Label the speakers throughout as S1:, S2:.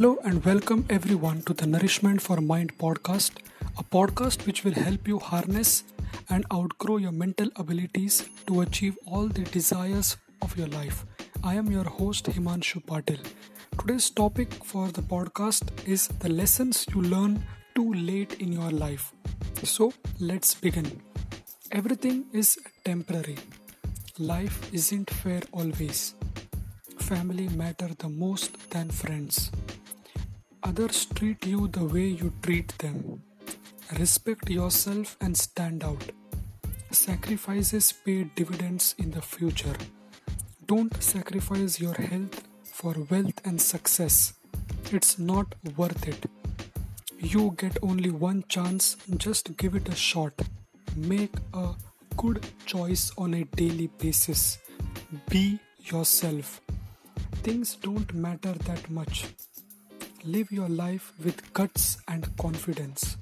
S1: Hello and welcome everyone to the Nourishment for Mind podcast, a podcast which will help you harness and outgrow your mental abilities to achieve all the desires of your life. I am your host Himanshu Patil. Today's topic for the podcast is the lessons you learn too late in your life. So, let's begin. Everything is temporary. Life isn't fair always. Family matter the most than friends. Others treat you the way you treat them. Respect yourself and stand out. Sacrifices pay dividends in the future. Don't sacrifice your health for wealth and success. It's not worth it. You get only one chance, just give it a shot. Make a good choice on a daily basis. Be yourself. Things don't matter that much. Live your life with guts and confidence.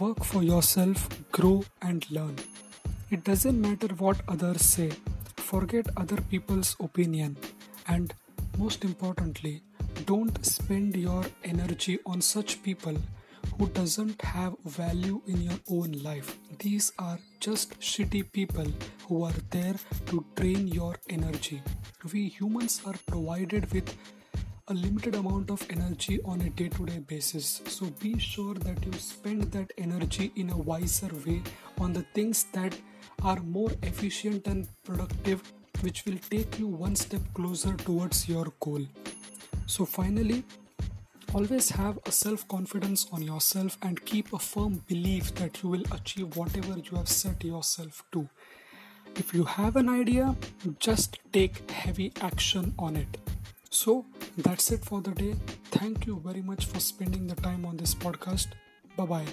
S1: Work for yourself, grow and learn. It doesn't matter what others say. Forget other people's opinion. And most importantly, don't spend your energy on such people who doesn't have value in your own life. These are just shitty people who are there to drain your energy. We humans are provided with a limited amount of energy on a day to day basis. So be sure that you spend that energy in a wiser way on the things that are more efficient and productive, which will take you one step closer towards your goal. So, finally, always have a self confidence on yourself and keep a firm belief that you will achieve whatever you have set yourself to. If you have an idea, just take heavy action on it. So that's it for the day. Thank you very much for spending the time on this podcast. Bye bye.